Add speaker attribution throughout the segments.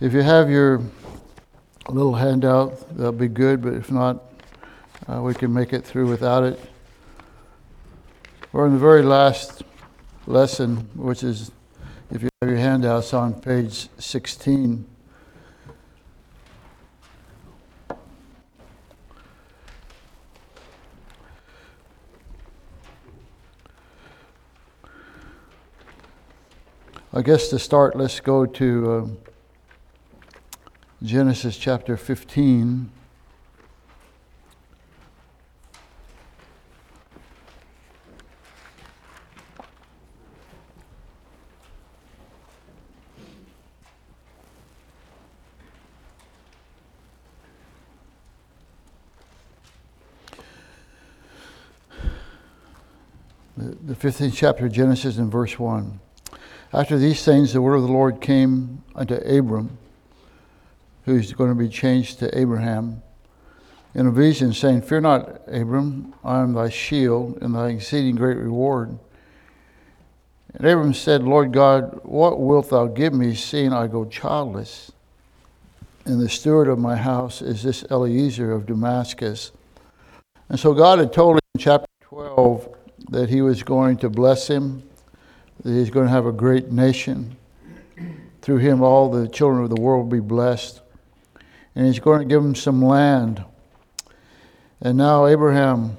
Speaker 1: If you have your little handout, that'll be good, but if not, uh, we can make it through without it. We're in the very last lesson, which is, if you have your handouts on page 16. I guess to start, let's go to uh, Genesis chapter 15. The 15th chapter of Genesis in verse 1. After these things, the word of the Lord came unto Abram, who's going to be changed to Abraham, in a vision, saying, Fear not, Abram, I am thy shield and thy exceeding great reward. And Abram said, Lord God, what wilt thou give me, seeing I go childless? And the steward of my house is this Eliezer of Damascus. And so God had told him in chapter 12 that he was going to bless him that he's going to have a great nation. Through him, all the children of the world will be blessed. And he's going to give him some land. And now Abraham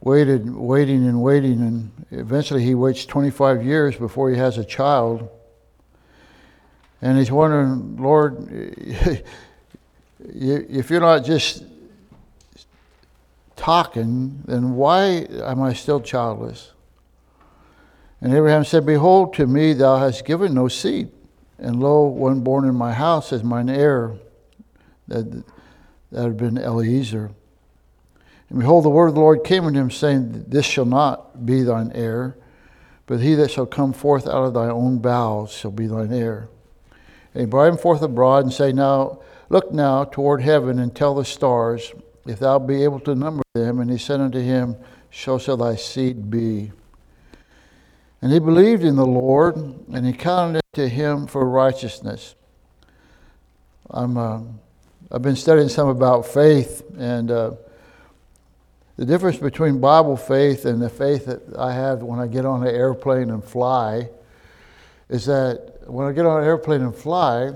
Speaker 1: waited, waiting and waiting, and eventually he waits 25 years before he has a child. And he's wondering, Lord, if you're not just talking, then why am I still childless? And Abraham said, Behold, to me thou hast given no seed, and lo, one born in my house is mine heir. That, that had been Eliezer. And behold, the word of the Lord came unto him, saying, This shall not be thine heir, but he that shall come forth out of thy own bowels shall be thine heir. And he brought him forth abroad and said, Now look now toward heaven and tell the stars, if thou be able to number them. And he said unto him, So shall thy seed be. And he believed in the Lord, and he counted it to him for righteousness. I'm, uh, I've been studying some about faith, and uh, the difference between Bible faith and the faith that I have when I get on an airplane and fly is that when I get on an airplane and fly,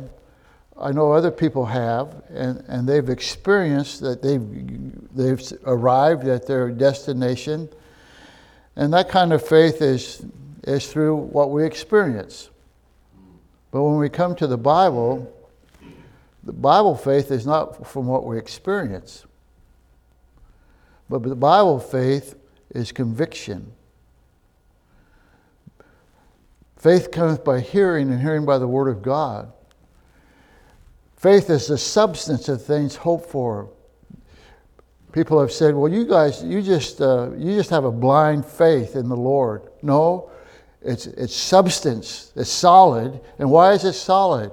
Speaker 1: I know other people have, and, and they've experienced that they've, they've arrived at their destination. And that kind of faith is is through what we experience. But when we come to the Bible, the Bible faith is not from what we experience. But the Bible faith is conviction. Faith cometh by hearing, and hearing by the Word of God. Faith is the substance of things hoped for. People have said, "Well, you guys, you just uh, you just have a blind faith in the Lord." No, it's, it's substance, it's solid. And why is it solid?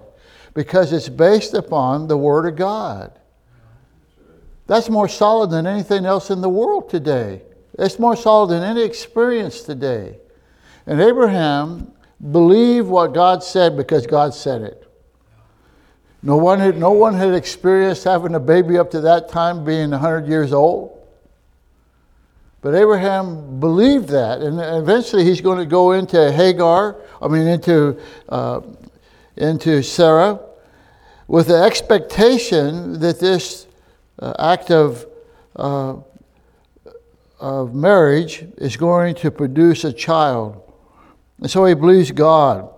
Speaker 1: Because it's based upon the Word of God. That's more solid than anything else in the world today. It's more solid than any experience today. And Abraham believed what God said because God said it. No one had, no one had experienced having a baby up to that time being 100 years old. But Abraham believed that, and eventually he's going to go into Hagar, I mean, into, uh, into Sarah, with the expectation that this uh, act of, uh, of marriage is going to produce a child. And so he believes God.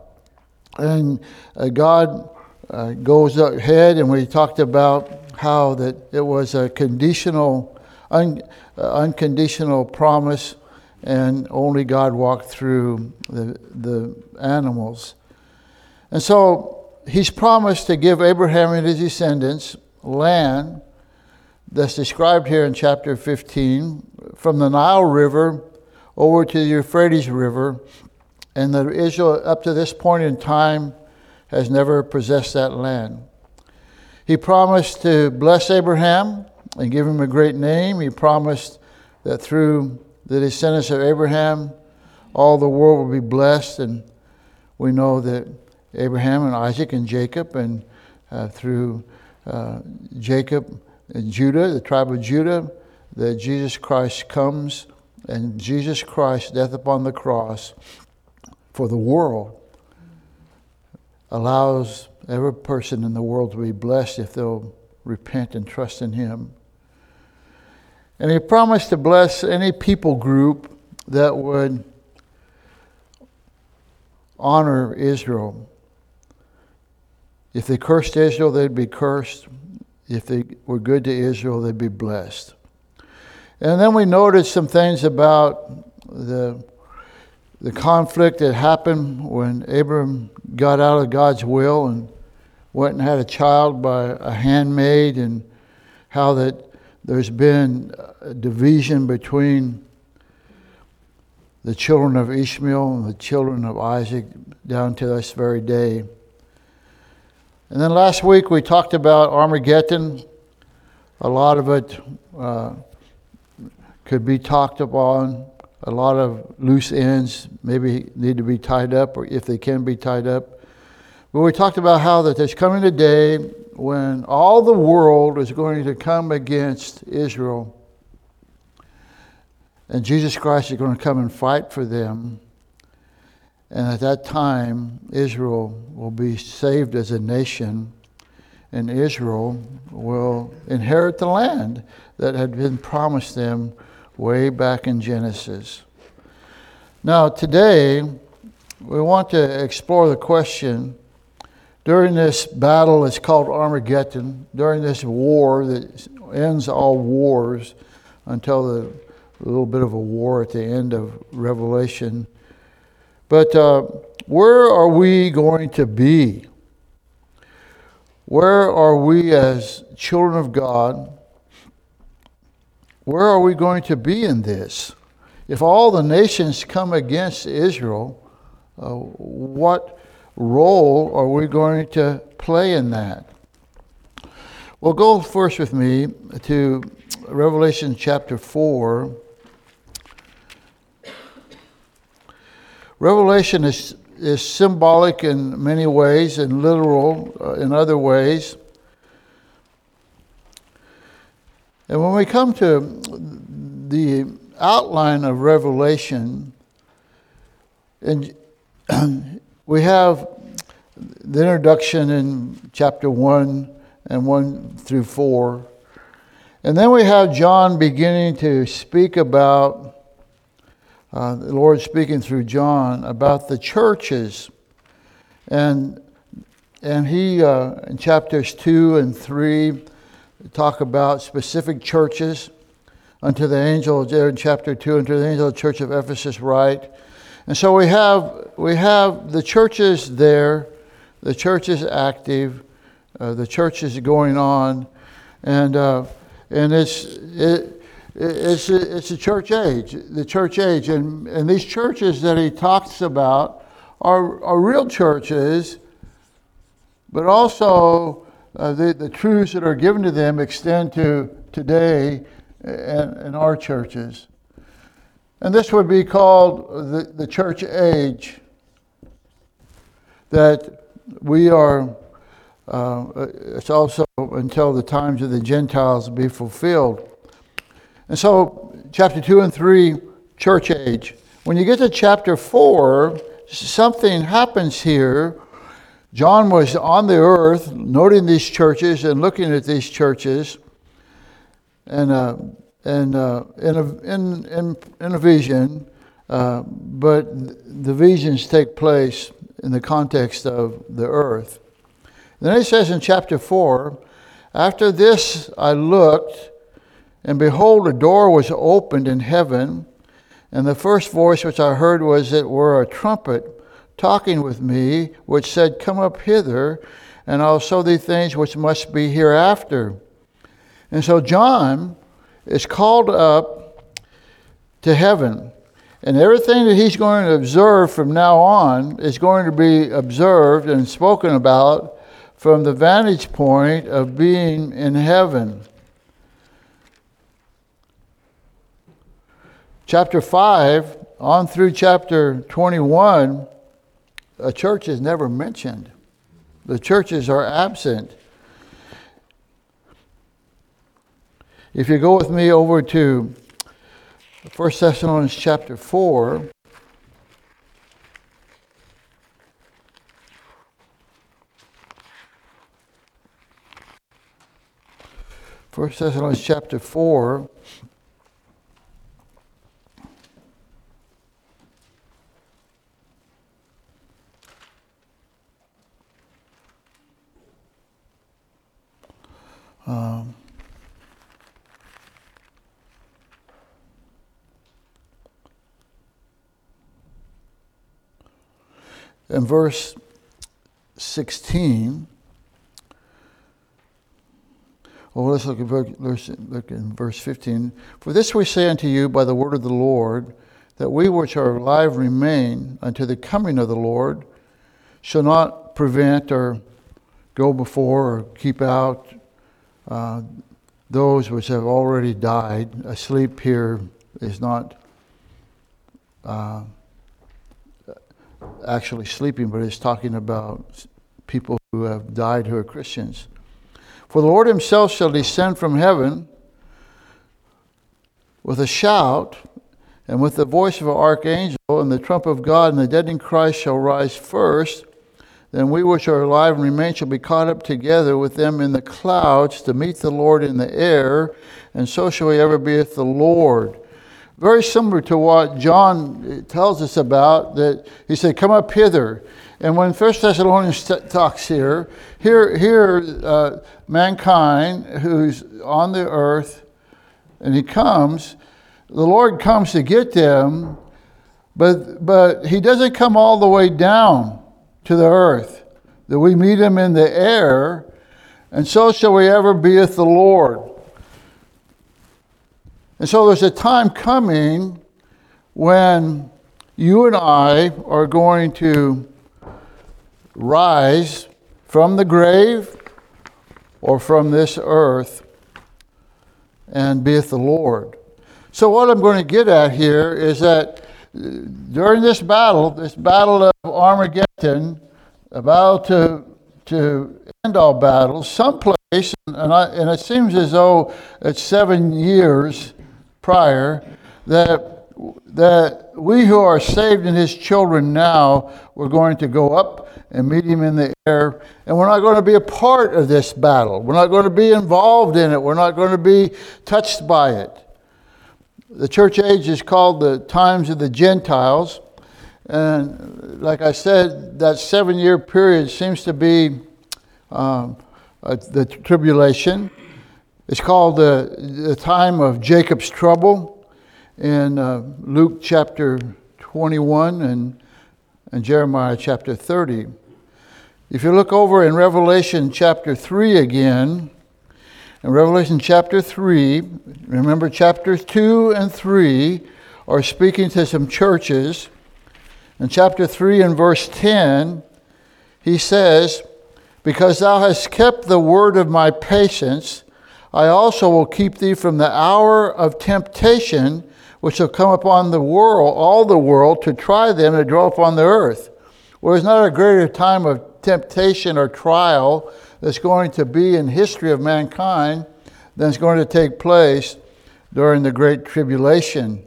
Speaker 1: And uh, God uh, goes ahead, and we talked about how that it was a conditional. Un- uh, unconditional promise, and only God walked through the, the animals. And so he's promised to give Abraham and his descendants land that's described here in chapter 15 from the Nile River over to the Euphrates River. And that Israel, up to this point in time, has never possessed that land. He promised to bless Abraham and give him a great name. He promised that through the descendants of Abraham, all the world will be blessed. And we know that Abraham and Isaac and Jacob, and uh, through uh, Jacob and Judah, the tribe of Judah, that Jesus Christ comes, and Jesus Christ, death upon the cross for the world, allows every person in the world to be blessed if they'll repent and trust in Him. And He promised to bless any people group that would honor Israel. If they cursed Israel, they'd be cursed. If they were good to Israel, they'd be blessed. And then we noticed some things about the, the conflict that happened when Abram got out of God's will and went and had a child by a handmaid, and how that there's been a division between the children of Ishmael and the children of Isaac down to this very day. And then last week we talked about Armageddon. A lot of it uh, could be talked upon. A lot of loose ends maybe need to be tied up, or if they can be tied up. But we talked about how that there's coming a day when all the world is going to come against Israel and Jesus Christ is going to come and fight for them. And at that time, Israel will be saved as a nation, and Israel will inherit the land that had been promised them way back in Genesis. Now, today, we want to explore the question during this battle, it's called Armageddon, during this war that ends all wars until the little bit of a war at the end of Revelation. But uh, where are we going to be? Where are we as children of God? Where are we going to be in this? If all the nations come against Israel, uh, what role are we going to play in that? Well, go first with me to Revelation chapter 4. Revelation is, is symbolic in many ways and literal uh, in other ways. And when we come to the outline of Revelation, and we have the introduction in chapter 1 and 1 through 4. And then we have John beginning to speak about uh, the Lord speaking through John about the churches. And, and he, uh, in chapters 2 and 3, talk about specific churches. Unto the angel, in chapter 2, unto the angel of the church of Ephesus, write. And so we have, we have the churches there, the church is active, uh, the church is going on, and, uh, and it's, it, it's a, it's a church age, the church age. And, and these churches that he talks about are, are real churches, but also uh, the, the truths that are given to them extend to today and, in our churches. And this would be called the, the church age, that we are, uh, it's also until the times of the Gentiles be fulfilled. And so, chapter 2 and 3, church age. When you get to chapter 4, something happens here. John was on the earth noting these churches and looking at these churches. And, uh, and uh, in, a, in, in, in a vision, uh, but the visions take place in the context of the earth. then it says in chapter 4 After this I looked, and behold, a door was opened in heaven, and the first voice which I heard was it were a trumpet talking with me, which said, Come up hither, and I'll show thee things which must be hereafter. And so John is called up to heaven. And everything that he's going to observe from now on is going to be observed and spoken about from the vantage point of being in heaven. chapter 5 on through chapter 21, a church is never mentioned. The churches are absent. If you go with me over to 1 Thessalonians chapter 4, First Thessalonians chapter 4. Um, in verse 16, well, let's look at, verse, look in verse 15. For this we say unto you by the word of the Lord, that we which are alive remain unto the coming of the Lord shall not prevent or go before or keep out uh, those which have already died. Asleep here is not uh, actually sleeping, but it's talking about people who have died who are Christians. For the Lord himself shall descend from heaven with a shout, and with the voice of an archangel, and the trump of God, and the dead in Christ shall rise first. Then we which are alive and remain shall be caught up together with them in the clouds to meet the Lord in the air, and so shall we ever be with the Lord. Very similar to what John tells us about, that he said, Come up hither. And when First Thessalonians t- talks here, here, here uh, mankind who's on the earth, and he comes, the Lord comes to get them, but, but he doesn't come all the way down to the earth, that we meet him in the air, and so shall we ever be with the Lord. And so there's a time coming when you and I are going to rise from the grave or from this earth and be with the Lord. So, what I'm going to get at here is that uh, during this battle, this battle of Armageddon, about to, to end all battles, someplace, and, I, and it seems as though it's seven years prior, that, that we who are saved and his children now, we're going to go up and meet him in the air, and we're not going to be a part of this battle. We're not going to be involved in it. We're not going to be touched by it. The church age is called the times of the Gentiles. And like I said, that seven year period seems to be um, the tribulation. It's called the, the time of Jacob's trouble in uh, Luke chapter 21 and, and Jeremiah chapter 30. If you look over in Revelation chapter 3 again, in Revelation chapter 3, remember chapters 2 and 3 are speaking to some churches. In chapter 3 and verse 10, he says, Because thou hast kept the word of my patience, I also will keep thee from the hour of temptation which shall come upon the world, all the world, to try them that dwell upon the earth. Well, there's not a greater time of temptation or trial that's going to be in history of mankind that's going to take place during the great tribulation.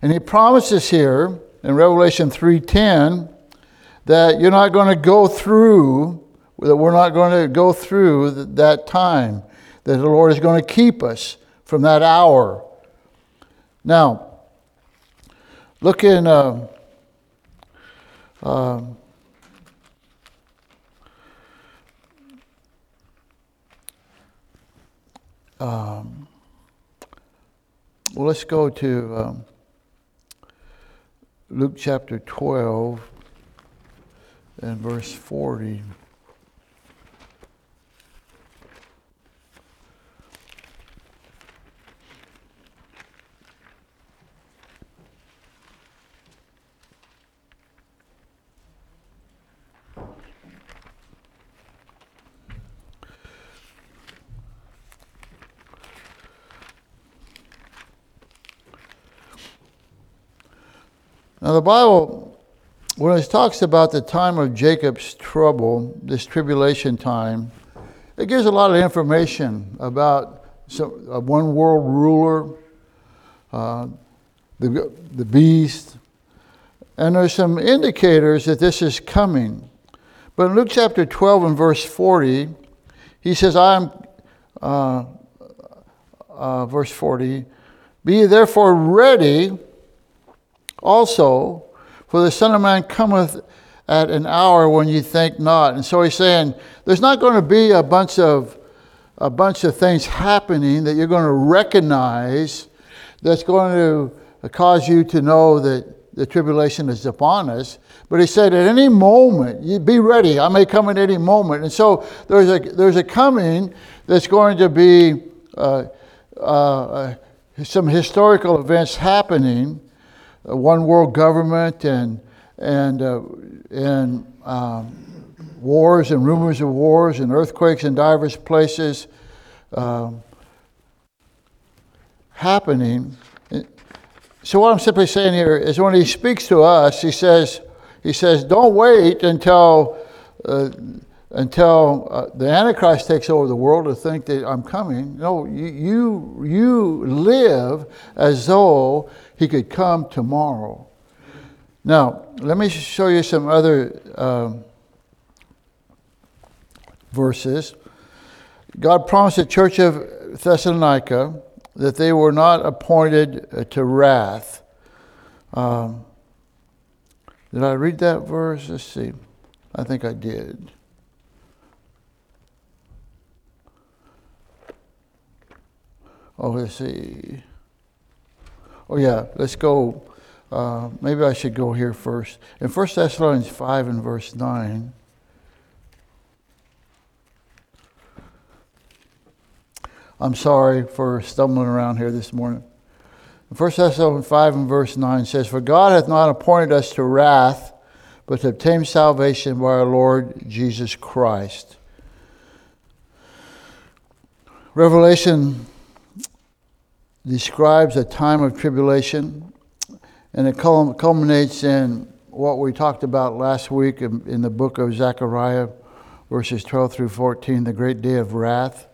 Speaker 1: And he promises here in Revelation 3:10 that you're not going to go through that we're not going to go through that time that the Lord is going to keep us from that hour. Now, look in uh, uh, Um, well, let's go to um, Luke chapter 12 and verse 40. Now, the Bible when it talks about the time of Jacob's trouble, this tribulation time, it gives a lot of information about some, uh, one world ruler, uh, the, the beast, and there's some indicators that this is coming. But in Luke chapter 12 and verse 40, he says, I am, uh, uh, verse 40, be therefore ready also, for the Son of Man cometh at an hour when you think not. And so he's saying there's not going to be a bunch of a bunch of things happening that you're going to recognize that's going to cause you to know that the tribulation is upon us. But he said, at any moment, you be ready. I may come at any moment. And so there's a there's a coming that's going to be uh, uh, some historical events happening, one world government and and uh, and um, wars and rumors of wars and earthquakes in diverse places um, happening. So what I'm simply saying here is when he speaks to us, he says he says don't wait until. Uh, until uh, the Antichrist takes over the world to think that I'm coming. No, you, you, you live as though he could come tomorrow. Now, let me show you some other um, verses. God promised the church of Thessalonica that they were not appointed uh, to wrath. Um, did I read that verse? Let's see. I think I did. Oh, let's see. Oh, yeah, let's go. Uh, maybe I should go here first. In 1 Thessalonians 5 and verse 9, I'm sorry for stumbling around here this morning. 1 Thessalonians 5 and verse 9 says, For God hath not appointed us to wrath, but to obtain salvation by our Lord Jesus Christ. Revelation describes a time of tribulation, and it culminates in what we talked about last week in, the book of Zechariah, verses 12 through 14, the great day of wrath.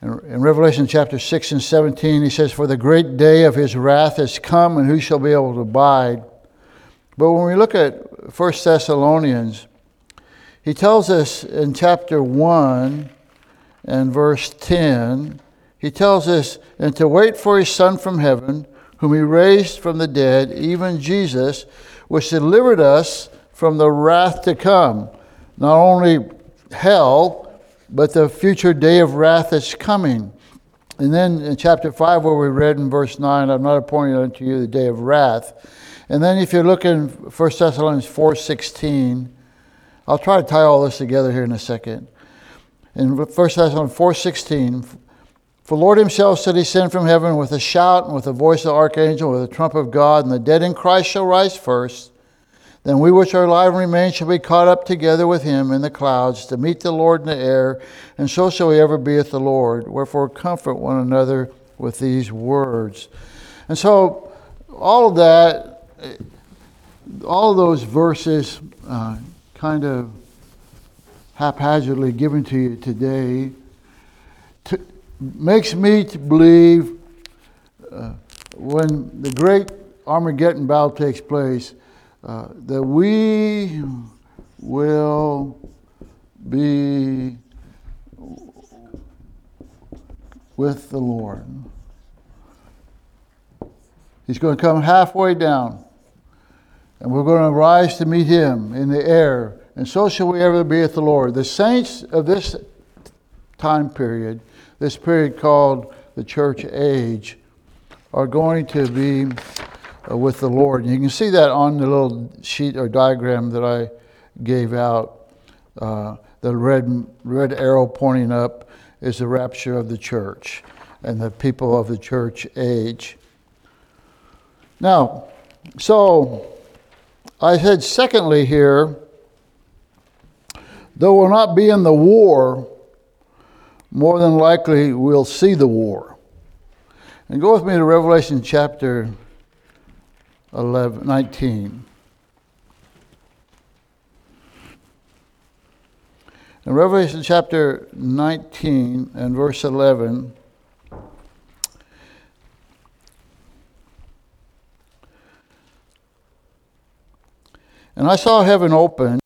Speaker 1: In, in Revelation chapter 6 and 17, he says, For the great day of his wrath is come, and who shall be able to abide? But when we look at 1 Thessalonians, he tells us in chapter 1 and verse 10 he tells us, and to wait for his Son from heaven, whom he raised from the dead, even Jesus, which delivered us from the wrath to come. Not only hell, but the future day of wrath that's coming. And then in chapter 5, where we read in verse 9, I'm not appointing unto you the day of wrath. And then if you look in 1 Thessalonians 4.16, I'll try to tie all this together here in a second. In 1 Thessalonians 4.16, for Lord himself said he sent from heaven with a shout and with the voice of the archangel, with the trump of God, and the dead in Christ shall rise first. Then we which are alive and remain shall be caught up together with him in the clouds to meet the Lord in the air, and so shall we ever be with the Lord. Wherefore comfort one another with these words. And so all of that, all of those verses uh, kind of haphazardly given to you today makes me to believe uh, when the great Armageddon battle takes place uh, that we will be with the Lord. He's going to come halfway down, and we're going to rise to meet him in the air, and so shall we ever be with the Lord. The saints of this time period this period called the church age, are going to be uh, with the Lord. And you can see that on the little sheet or diagram that I gave out. Uh, the red, red arrow pointing up is the rapture of the church and the people of the church age. Now, so I said, secondly, here, though we'll not be in the war, more than likely we'll see the war. And go with me to Revelation chapter 11, 19. In Revelation chapter 19 and verse 11, And I saw heaven open.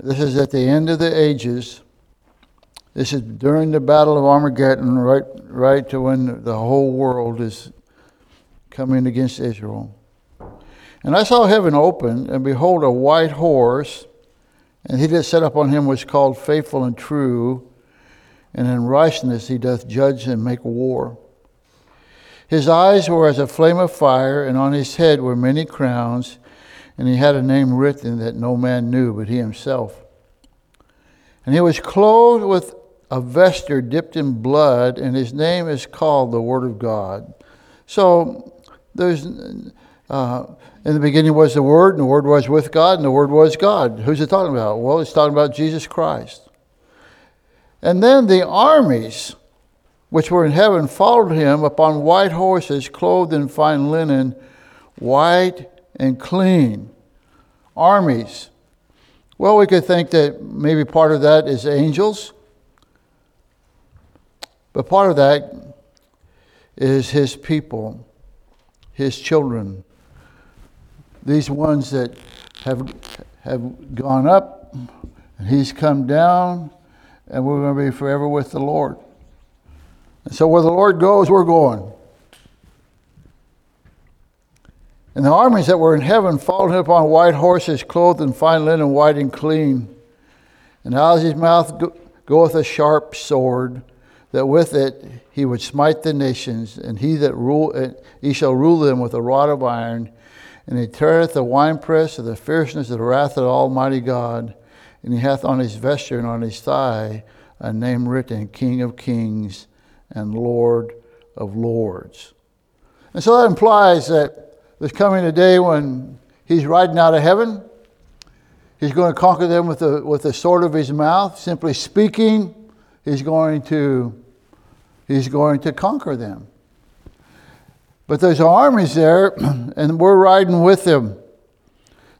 Speaker 1: This is at the end of the ages. This is during the Battle of Armageddon, right, right to when the whole world is coming against Israel. And I saw heaven open, and behold, a white horse and he that sat upon him was called faithful and true, and in righteousness he doth judge and make war. His eyes were as a flame of fire, and on his head were many crowns, and he had a name written that no man knew but he himself. And he was clothed with a vesture dipped in blood, and his name is called the Word of God. So there's uh, in the beginning was the Word, and the Word was with God, and the Word was God. Who's it talking about? Well, it's talking about Jesus Christ. And then the armies which were in heaven followed him upon white horses, clothed in fine linen, white and clean. Armies. Well, we could think that maybe part of that is angels, but part of that is his people, his children these ones that have, have gone up, and he's come down, and we're going to be forever with the Lord. And so where the Lord goes, we're going. And the armies that were in heaven followed him upon white horses, clothed in fine linen, white and clean. And out of his mouth goeth a sharp sword, that with it he would smite the nations, and he that rule, he shall rule them with a rod of iron and he teareth the winepress of the fierceness of the wrath of Almighty God. And he hath on his vesture and on his thigh a name written, King of Kings and Lord of Lords. And so that implies that there's coming a day when he's riding out of heaven. He's going to conquer them with the, with the sword of his mouth. Simply speaking, he's going to, he's going to conquer them. But there's armies there, and we're riding with them.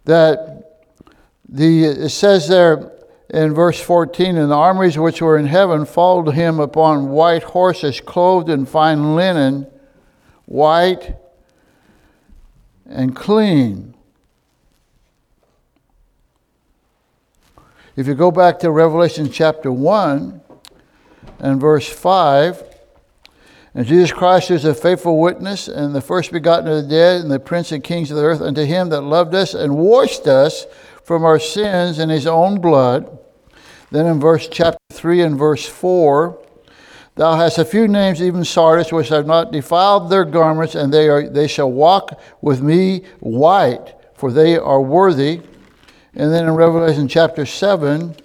Speaker 1: That the it says there in verse 14, and the armies which were in heaven followed him upon white horses, clothed in fine linen, white and clean. If you go back to Revelation chapter 1 and verse 5, and Jesus Christ is a faithful witness and the first begotten of the dead and the prince and kings of the earth unto him that loved us and washed us from our sins in his own blood. Then in verse chapter 3 and verse 4, Thou hast a few names, even Sardis, which have not defiled their garments, and they, are, they shall walk with me white, for they are worthy. And then in Revelation chapter 7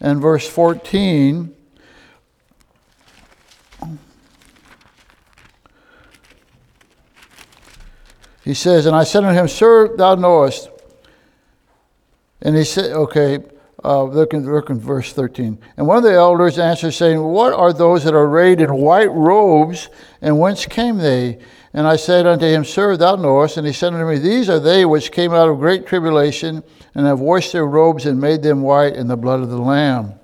Speaker 1: and verse 14, He says, And I said unto him, Sir, thou knowest. And he said, Okay, uh, look, in, look in verse 13. And one of the elders answered, saying, What are those that are arrayed in white robes, and whence came they? And I said unto him, Sir, thou knowest. And he said unto me, These are they which came out of great tribulation, and have washed their robes and made them white in the blood of the Lamb.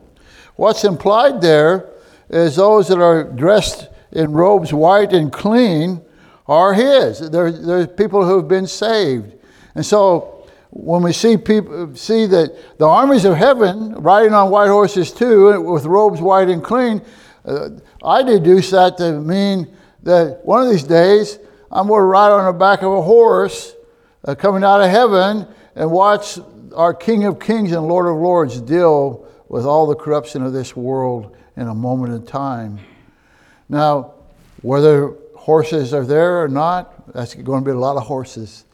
Speaker 1: What's implied there is those that are dressed in robes white and clean are His. There, there's people who have been saved. And so when we see people see that the armies of heaven riding on white horses too, with robes white and clean, uh, I deduce that to mean that one of these days I'm going to ride on the back of a horse uh, coming out of heaven and watch our King of Kings and Lord of Lords deal with all the corruption of this world in a moment in time. Now, whether horses are there or not. That's going to be a lot of horses.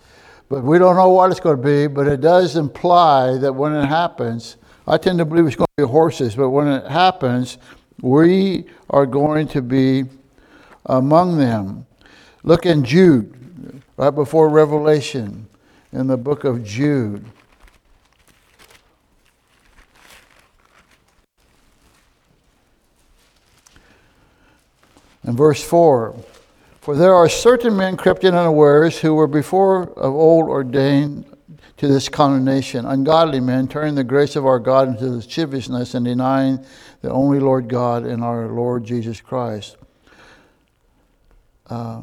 Speaker 1: But we don't know what it's going to be, but it does imply that when it happens, I tend to believe it's going to be horses, but when it happens, we are going to be among them. Look in Jude, right before Revelation, in the book of Jude. In verse 4, for there are certain men crept in unawares who were before of old ordained to this condemnation. Ungodly men turning the grace of our God into lasciviousness and denying the only Lord God and our Lord Jesus Christ. Uh,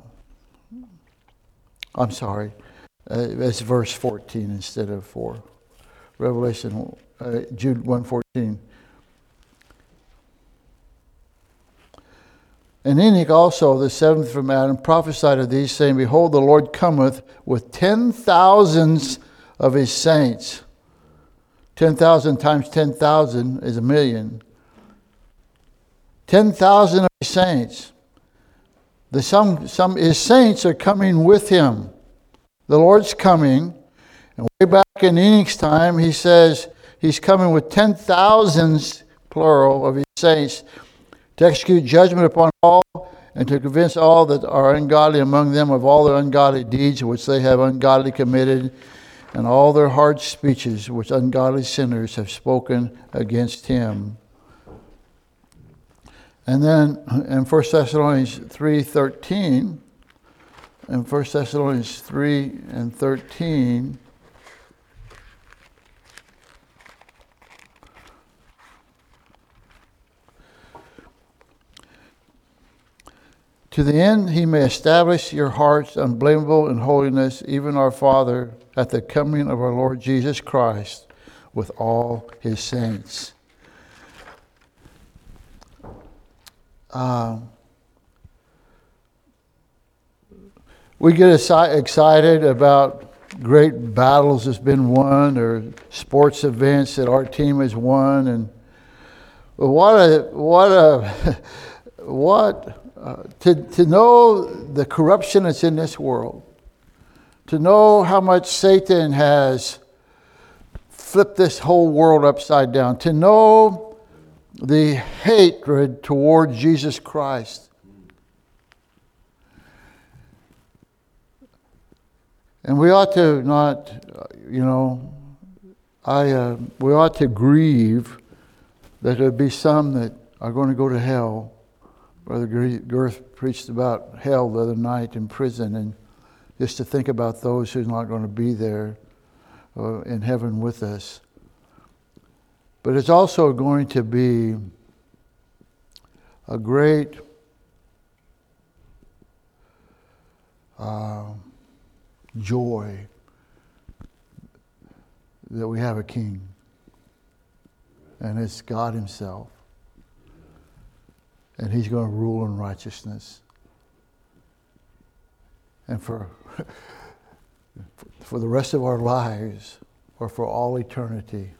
Speaker 1: I'm sorry, uh, it's verse 14 instead of 4. Revelation, uh, Jude 1:14. And Enoch also, the seventh from Adam, prophesied of these, saying, Behold, the Lord cometh with ten thousands of his saints. 10,000 times 10,000 is a million. 10,000 of his saints. The, some, some his saints are coming with him. The Lord's coming. And way back in Enoch's time, he says he's coming with 10,000s, plural, of his saints to execute judgment upon all and to convince all that are ungodly among them of all their ungodly deeds which they have ungodly committed and all their hard speeches which ungodly sinners have spoken against him. And then in 1 Thessalonians 3:13, in 1 Thessalonians 3 and 13, to the end he may establish your hearts unblameable in holiness, even our Father, at the coming of our Lord Jesus Christ with all his saints. Um, we get excited about great battles that's been won or sports events that our team has won and what a what a what uh, to, to know the corruption that's in this world, to know how much Satan has flipped this whole world upside down, to know the hatred toward Jesus Christ. And we ought to not, you know, I, uh, we ought to grieve that there be some that are going to go to hell Brother Girth preached about hell the other night in prison, and just to think about those who's not going to be there uh, in heaven with us. But it's also going to be a great uh, joy that we have a king, and it's God Himself and he's going to rule in righteousness. And for, for the rest of our lives, or for all eternity,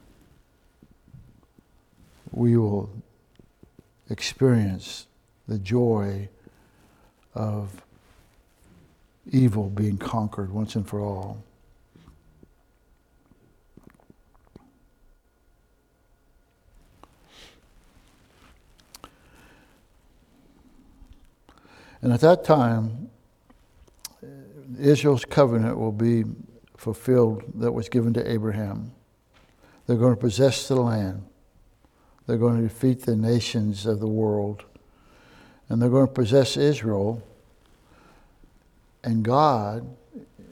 Speaker 1: we will experience the joy of evil being conquered once and for all. And at that time, Israel's covenant will be fulfilled that was given to Abraham. They're going to possess the land. They're going to defeat the nations of the world. And they're going to possess Israel. And God,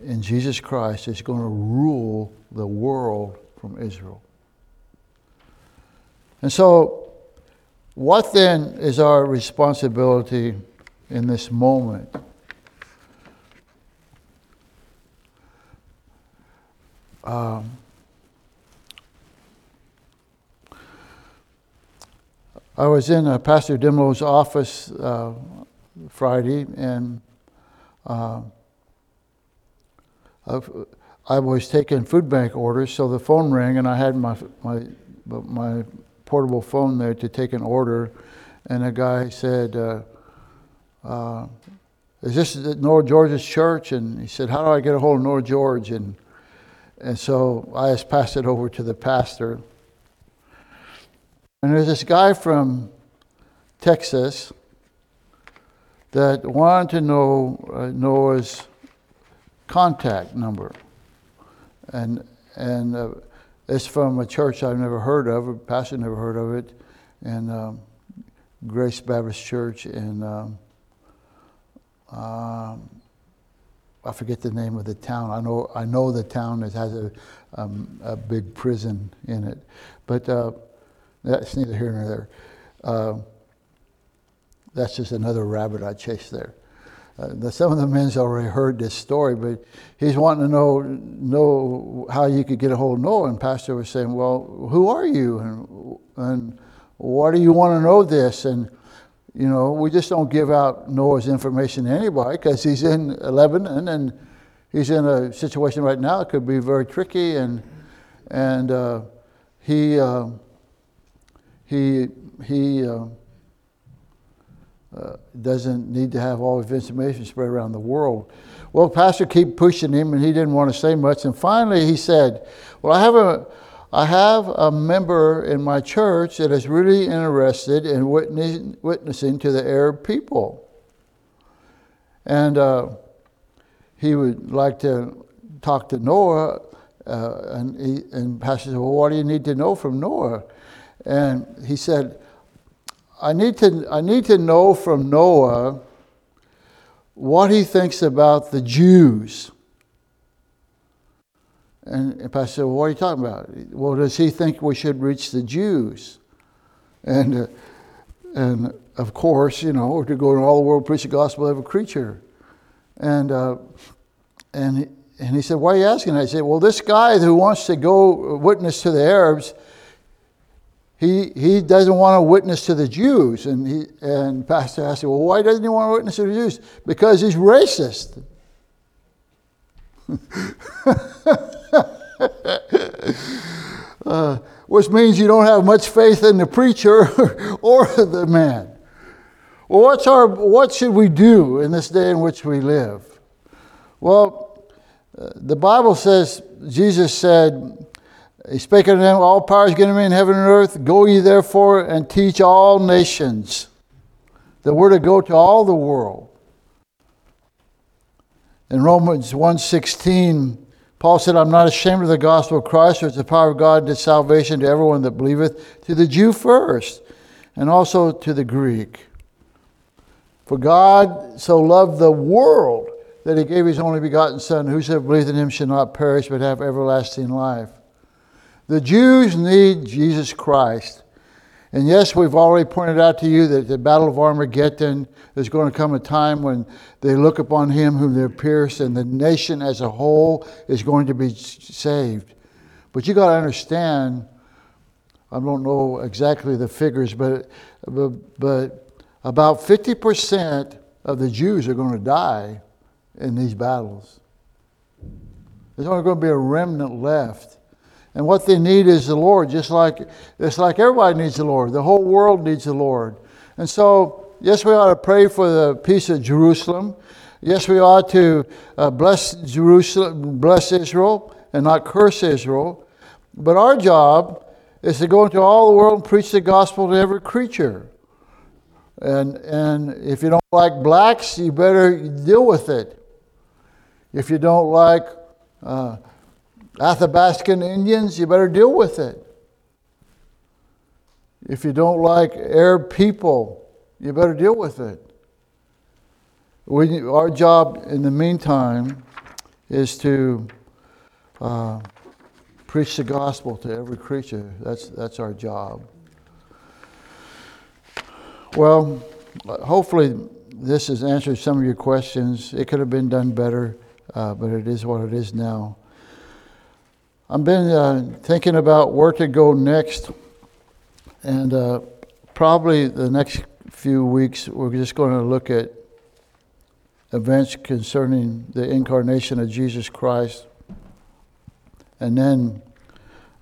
Speaker 1: in Jesus Christ, is going to rule the world from Israel. And so, what then is our responsibility? In this moment. Um, I was in uh, Pastor Dimlow's office uh, Friday, and uh, I was taking food bank orders, so the phone rang, and I had my my my portable phone there to take an order, and a guy said, uh, is this Noah George's church? And he said, how do I get a hold of North George? And, and so I just passed it over to the pastor. And there's this guy from Texas that wanted to know uh, Noah's contact number. And, and uh, it's from a church I've never heard of, a pastor never heard of it, and um, Grace Baptist Church in um, um, I forget the name of the town. I know I know the town that has a um, a big prison in it, but uh, that's neither here nor there. Uh, that's just another rabbit I chased there. Uh, some of the men's already heard this story, but he's wanting to know know how you could get a hold of Noah. And Pastor was saying, "Well, who are you, and and why do you want to know this?" And you know, we just don't give out Noah's information to anybody because he's in Lebanon and he's in a situation right now that could be very tricky, and and uh, he uh, he he uh, uh doesn't need to have all his information spread around the world. Well, pastor keep pushing him, and he didn't want to say much. And finally, he said, "Well, I have a I have a member in my church that is really interested in witnessing, to the Arab people. And uh, he would like to talk to Noah. Uh, and, he, and Pastor said, Well, what do you need to know from Noah? And he said, I need to, I need to know from Noah what he thinks about the Jews. And Pastor said, well, What are you talking about? Well, does he think we should reach the Jews? And, uh, and of course, you know, to go in all the world, preach the gospel of a creature. And, uh, and, he, and he said, Why are you asking? I said, Well, this guy who wants to go witness to the Arabs, he, he doesn't want to witness to the Jews. And, he, and Pastor asked, Well, why doesn't he want to witness to the Jews? Because he's racist. Uh, which means you don't have much faith in the preacher or the man. Well, what's our, what should we do in this day in which we live? Well, uh, the Bible says, Jesus said, He spake unto them, All power is given me in heaven and earth. Go ye therefore and teach all nations. The word to go to all the world. In Romans 1.16, Paul said, I'm not ashamed of the gospel of Christ, for it's the power of God to salvation to everyone that believeth, to the Jew first, and also to the Greek. For God so loved the world that he gave his only begotten Son, whosoever believeth in him shall not perish, but have everlasting life. The Jews need Jesus Christ. And yes, we've already pointed out to you that the Battle of Armageddon is going to come a time when they look upon him whom they're pierced, and the nation as a whole is going to be saved. But you got to understand, I don't know exactly the figures, but, but, but about 50% of the Jews are going to die in these battles. There's only going to be a remnant left. And what they need is the Lord, just like it's like everybody needs the Lord. The whole world needs the Lord. And so, yes, we ought to pray for the peace of Jerusalem. Yes, we ought to uh, bless Jerusalem, bless Israel, and not curse Israel. But our job is to go into all the world and preach the gospel to every creature. And, and if you don't like blacks, you better deal with it. If you don't like uh, Athabascan Indians, you better deal with it. If you don't like Arab people, you better deal with it. We, our job in the meantime is to uh, preach the gospel to every creature. That's, that's our job. Well, hopefully, this has answered some of your questions. It could have been done better, uh, but it is what it is now. I've been uh, thinking about where to go next, and uh, probably the next few weeks we're just going to look at events concerning the incarnation of Jesus Christ. And then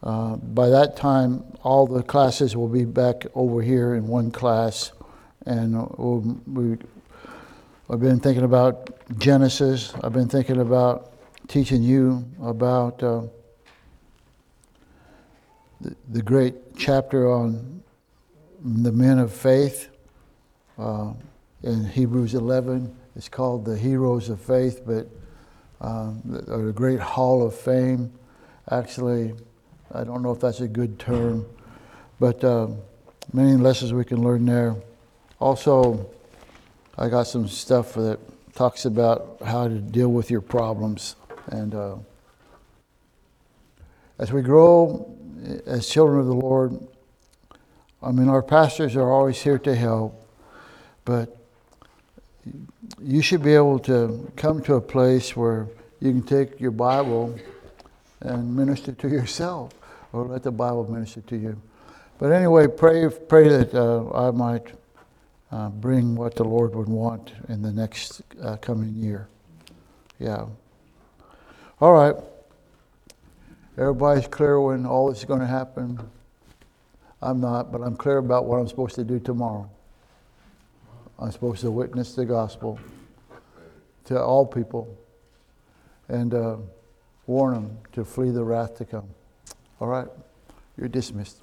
Speaker 1: uh, by that time, all the classes will be back over here in one class. And we'll, we, I've been thinking about Genesis. I've been thinking about teaching you about uh, the, great chapter on the men of faith uh, in Hebrews 11. It's called the Heroes of Faith, but um, or the Great Hall of Fame. Actually, I don't know if that's a good term, but uh, many lessons we can learn there. Also, I got some stuff that talks about how to deal with your problems. And uh, as we grow as children of the Lord, I mean, our pastors are always here to help, but you should be able to come to a place where you can take your Bible and minister to yourself, or let the Bible minister to you. But anyway, pray pray that uh, I might uh, bring what the Lord would want in the next uh, coming year. Yeah. All right. Everybody's clear when all this is going to happen. I'm not, but I'm clear about what I'm supposed to do tomorrow. I'm supposed to witness the gospel to all people and uh, warn them to flee the wrath to come. All right? You're dismissed.